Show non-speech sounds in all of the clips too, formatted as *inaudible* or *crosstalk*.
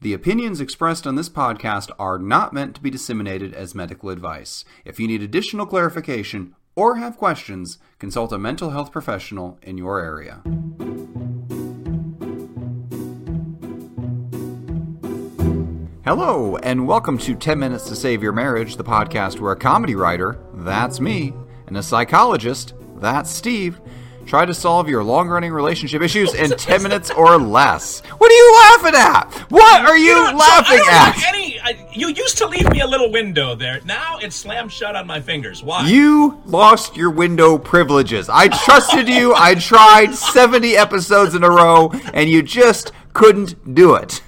The opinions expressed on this podcast are not meant to be disseminated as medical advice. If you need additional clarification or have questions, consult a mental health professional in your area. Hello, and welcome to 10 Minutes to Save Your Marriage, the podcast where a comedy writer, that's me, and a psychologist, that's Steve, try to solve your long running relationship issues in *laughs* 10 minutes or less. What are you laughing at? What are you, You know, so laughing I at? Any, I, you used to leave me a little window there. Now it's slammed shut on my fingers. Why? You lost your window privileges. I trusted you. I tried 70 episodes in a row, and you just couldn't do it.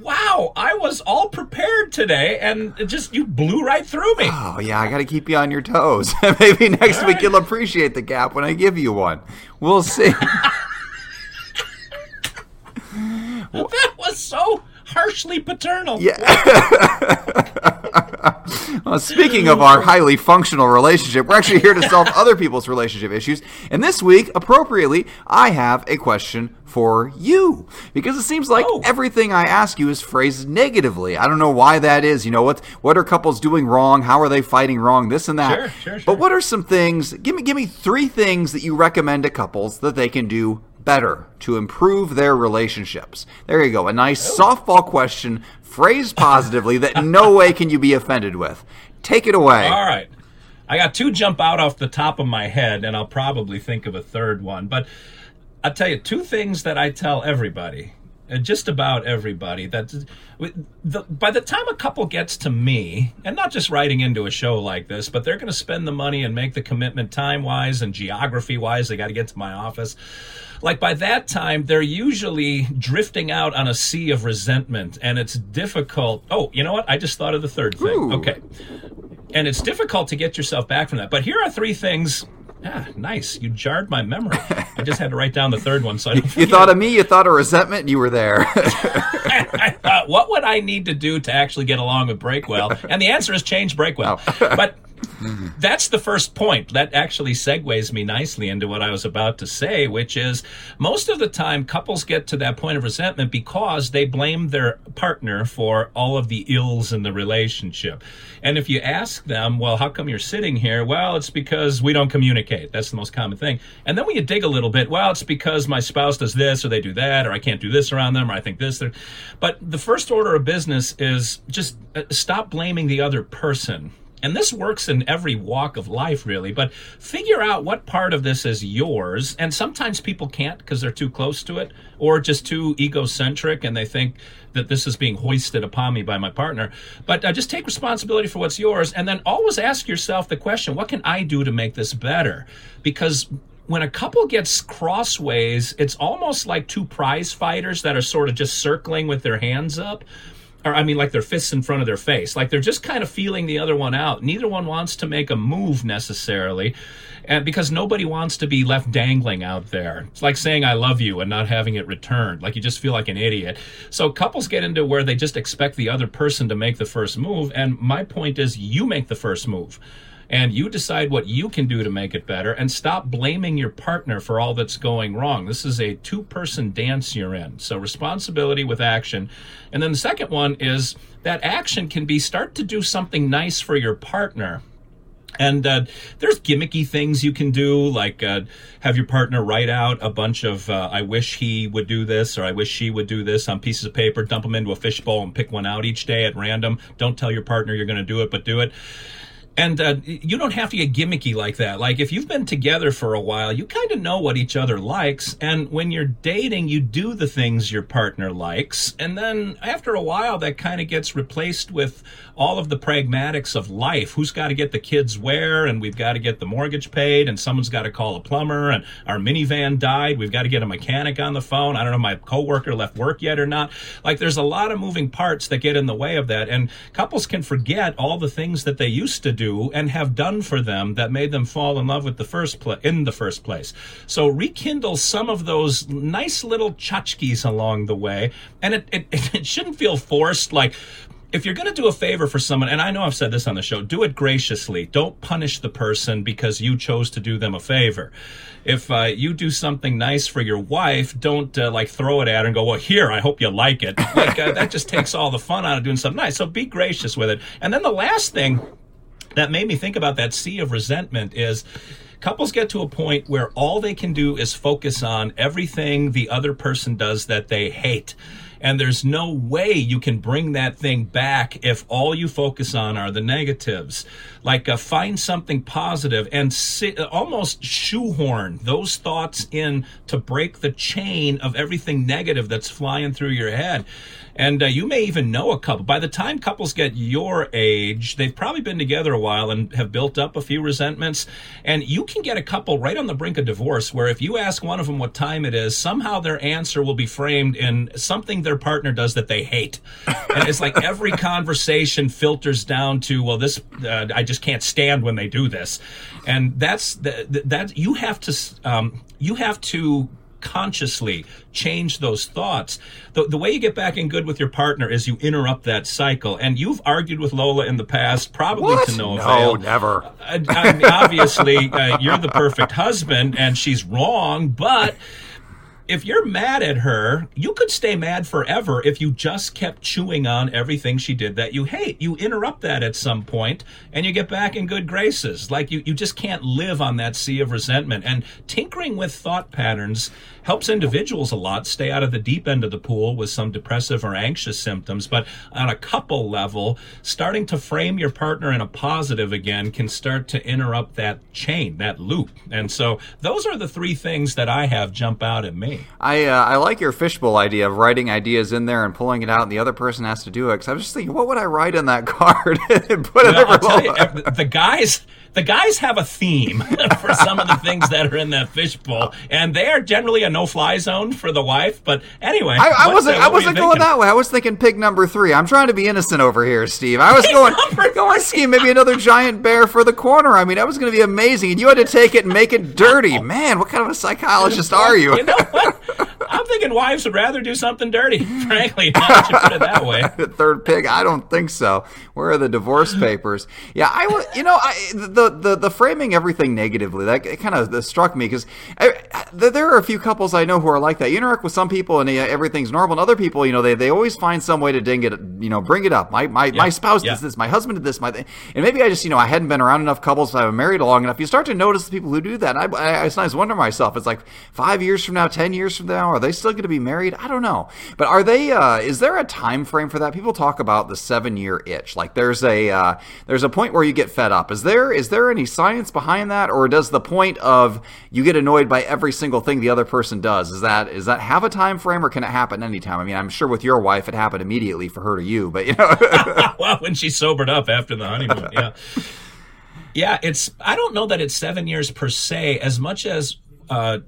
Wow, I was all prepared today, and it just you blew right through me. Oh, yeah, I got to keep you on your toes. *laughs* Maybe next week right. you'll appreciate the gap when I give you one. We'll see. *laughs* *laughs* that was so harshly paternal. Yeah. Well, speaking of our highly functional relationship, we're actually here to solve *laughs* other people's relationship issues. And this week, appropriately, I have a question for you because it seems like Oh. everything I ask you is phrased negatively. I don't know why that is. You know what? What are couples doing wrong? How are they fighting wrong? This and that. Sure, sure, But what are some things? Give me, give me three things that you recommend to couples that they can do better to improve their relationships. There you go. A nice oh. softball question phrased positively that no *laughs* way can you be offended with. Take it away. All right. I got two jump out off the top of my head, and I'll probably think of a third one. But I'll tell you two things that I tell everybody, Uh, just about everybody, that the, by the time a couple gets to me, and not just writing into a show like this, but they're going to spend the money and make the commitment time wise and geography wise, they got to get to my office. Like by that time, they're usually drifting out on a sea of resentment, and it's difficult. Oh, you know what? I just thought of the third thing. Ooh. Okay and it's difficult to get yourself back from that. But here are three things. Ah, nice. You jarred my memory. I just had to write down the third one. So I You thought of me, you thought of resentment, and you were there. *laughs* I thought, what would I need to do to actually get along with Breakwell? And the answer is change Breakwell. but that's the first point. That actually segues me nicely into what I was about to say, which is most of the time couples get to that point of resentment because they blame their partner for all of the ills in the relationship. And if you ask them, well, how come you're sitting here? Well, it's because we don't communicate. That's the most common thing. And then when you dig a little bit, well, it's because my spouse does this or they do that or I can't do this around them or I think this. Or... But the first order of business is just uh, stop blaming the other person. And this works in every walk of life, really, but figure out what part of this is yours. And sometimes people can't because they're too close to it or just too egocentric and they think that this is being hoisted upon me by my partner. But uh, just take responsibility for what's yours and then always ask yourself the question what can I do to make this better? Because when a couple gets crossways, it's almost like two prize fighters that are sort of just circling with their hands up or I mean, like their fists in front of their face. Like they're just kind of feeling the other one out. Neither one wants to make a move necessarily, and because nobody wants to be left dangling out there. It's like saying "I love you" and not having it returned. Like you just feel like an idiot. So couples get into where they just expect the other person to make the first move. And my point is, you make the first move and you decide what you can do to make it better and stop blaming your partner for all that's going wrong. This is a two person dance you're in. So, responsibility with action. And then the second one is that action can be start to do something nice for your partner. And uh, there's gimmicky things you can do, like uh, have your partner write out a bunch of uh, "I wish he would do this" or "I wish she would do this" on pieces of paper. Dump them into a fishbowl and pick one out each day at random. Don't tell your partner you're going to do it, but do it. And uh, you don't have to get gimmicky like that. Like if you've been together for a while, you kind of know what each other likes. And when you're dating, you do the things your partner likes. And then after a while, that kind of gets replaced with all of the pragmatics of life. Who's got to get the kids where? And we've got to get the mortgage paid. And someone's got to call a plumber. And our minivan died. We've got to get a mechanic on the phone. I don't know if my coworker left work yet or not. Like there's a lot of moving parts that get in the way of that. And couples can forget all the things that they used to do and have done for them that made them fall in love with the first pla- in the first place. So rekindle some of those nice little tchotchkes along the way, and it, it *laughs* it shouldn't feel forced. Like if you're going to do a favor for someone, and I know I've said this on the show, do it graciously. Don't punish the person because you chose to do them a favor. If uh, you do something nice for your wife, don't uh, like throw it at her and go, "Well, here, I hope you like it." Like uh, that just takes all the fun out of doing something nice. So be gracious with it. And then the last thing that made me think about that sea of resentment is couples get to a point where all they can do is focus on everything the other person does that they hate. And there's no way you can bring that thing back if all you focus on are the negatives. Like uh, find something positive and sit, almost shoehorn those thoughts in to break the chain of everything negative that's flying through your head. And uh, you may even know a couple. By the time couples get your age, they've probably been together a while and have built up a few resentments. And you can get a couple right on the brink of divorce where if you ask one of them what time it is, somehow their answer will be framed in something their partner does that they hate. and it's like every conversation filters down to, well, this, uh, I just can't stand when they do this. And that's the, that you have to, um, you have to consciously change those thoughts. The, the way you get back in good with your partner is you interrupt that cycle. And you've argued with Lola in the past, probably What? to no No, avail. never. I, I mean, obviously, uh, you're the perfect husband, and she's wrong, but. If you're mad at her, you could stay mad forever if you just kept chewing on everything she did that you hate. You interrupt that at some point and you get back in good graces. Like you, you just can't live on that sea of resentment. And tinkering with thought patterns helps individuals a lot stay out of the deep end of the pool with some depressive or anxious symptoms. But on a couple level, starting to frame your partner in a positive again can start to interrupt that chain, that loop. And so those are the three things that I have jump out at me. I uh, I like your fishbowl idea of writing ideas in there and pulling it out, and the other person has to do it. Because I was just thinking, what would I write in that *laughs* card *laughs* and put it Well, over I'll you, the guys, the guys have a theme *laughs* for some of the things that are in that fishbowl, and they are generally a no-fly zone for the wife. But anyway, I, I wasn't. I what were you wasn't going thinking? that way. I was thinking pig number three. I'm trying to be innocent over here, Steve. I was Pig going going scheme maybe another giant bear for the corner. I mean, that was going to be amazing, and you had to take it and make it dirty. Man, what kind of a psychologist are you? You know what? I'm thinking wives would rather do something dirty. *laughs* Frankly, now that you put it that way. *laughs* third pig? I don't think so. Where are the divorce papers? Yeah, I. You know, I, the the the framing everything negatively that kind of struck me because there are a few couples I know who are like that. You interact with some people and everything's normal, and other people, you know, they, they always find some way to ding it. You know, bring it up. My my, my spouse yeah. does this. My husband did this. My th- and maybe I just you know I hadn't been around enough couples. I've been married long enough. You start to notice the people who do that. I, I, I sometimes wonder myself. It's like five years from now, ten years from now, are they still going to be married? I don't know. But are they? Uh, is there a time frame for that? People talk about the seven year itch. Like there's a uh, there's a point where you get fed up. Is there is there any science behind that, or does the point of you get annoyed by every single thing the other person does is that is that have a time frame, or can it happen anytime? I mean, I'm sure with your wife it happened immediately for her to you, but you know. *laughs* *laughs* well, when she sobered up after the honeymoon, yeah, yeah. It's I don't know that it's seven years per se, as much as uh,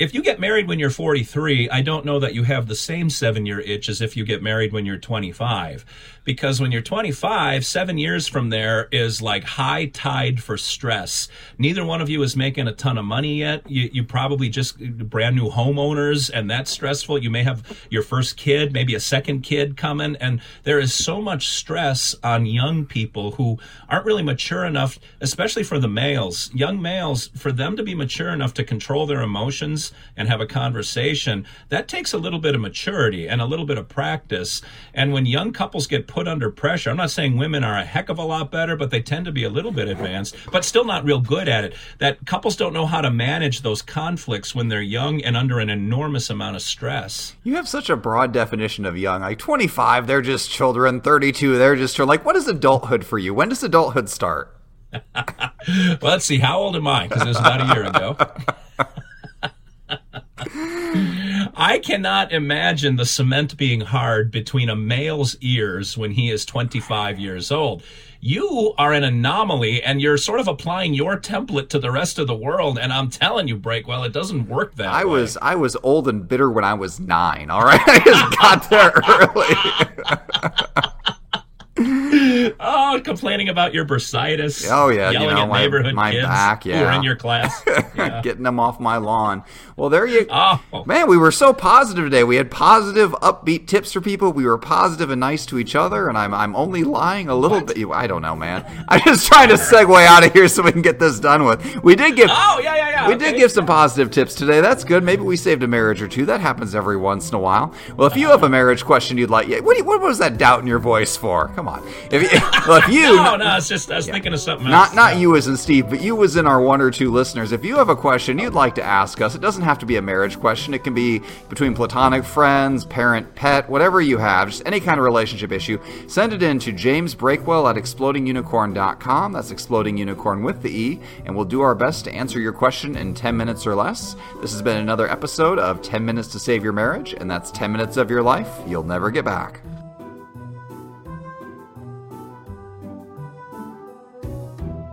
if you get married when you're 43, I don't know that you have the same seven year itch as if you get married when you're 25. Because when you're 25, seven years from there is like high tide for stress. Neither one of you is making a ton of money yet. You, you probably just brand new homeowners, and that's stressful. You may have your first kid, maybe a second kid coming, and there is so much stress on young people who aren't really mature enough, especially for the males. Young males, for them to be mature enough to control their emotions and have a conversation, that takes a little bit of maturity and a little bit of practice. And when young couples get put under pressure, I'm not saying women are a heck of a lot better, but they tend to be a little bit advanced, but still not real good at it. That couples don't know how to manage those conflicts when they're young and under an enormous amount of stress. You have such a broad definition of young. Like 25, they're just children. 32, they're just children. Like, what is adulthood for you? When does adulthood start? *laughs* Well, let's see. How old am I? Because it was about a year ago. *laughs* I cannot imagine the cement being hard between a male's ears when he is 25 years old. You are an anomaly and you're sort of applying your template to the rest of the world. And I'm telling you, Breakwell, it doesn't work that I way. was I was old and bitter when I was nine. All right, *laughs* I just got there *laughs* early. *laughs* oh, complaining about your bursitis. Oh, yeah, you yelling know, at my- neighborhood my kids back, who are in your class. *laughs* Yeah. Getting them off my lawn. Well, there you Oh. Man, we were so positive today. We had positive, upbeat tips for people. We were positive and nice to each other, and I'm I'm only lying a little bit. I don't know, man. *laughs* I'm just trying to segue out of here so we can get this done with. We did give Oh, yeah, yeah, yeah. we okay. did give some positive tips today. That's good. Maybe we saved a marriage or two. That happens every once in a while. Well, if you have a marriage question you'd like, yeah, what, you- what was that doubt in your voice for? Come on. If you, *laughs* well, if you No, no, it's just I was thinking of something not else. not you as in Steve, but you as in our one or two listeners. If you have a question you'd like to ask us, it doesn't have to be a marriage question. It can be between platonic friends, parent, pet, whatever you have, just any kind of relationship issue. Send it in to James Breakwell at explodingunicorn.com. That's exploding unicorn with the E, and we'll do our best to answer your question in 10 minutes or less. This has been another episode of 10 Minutes to Save Your Marriage, and that's 10 minutes of your life you'll never get back.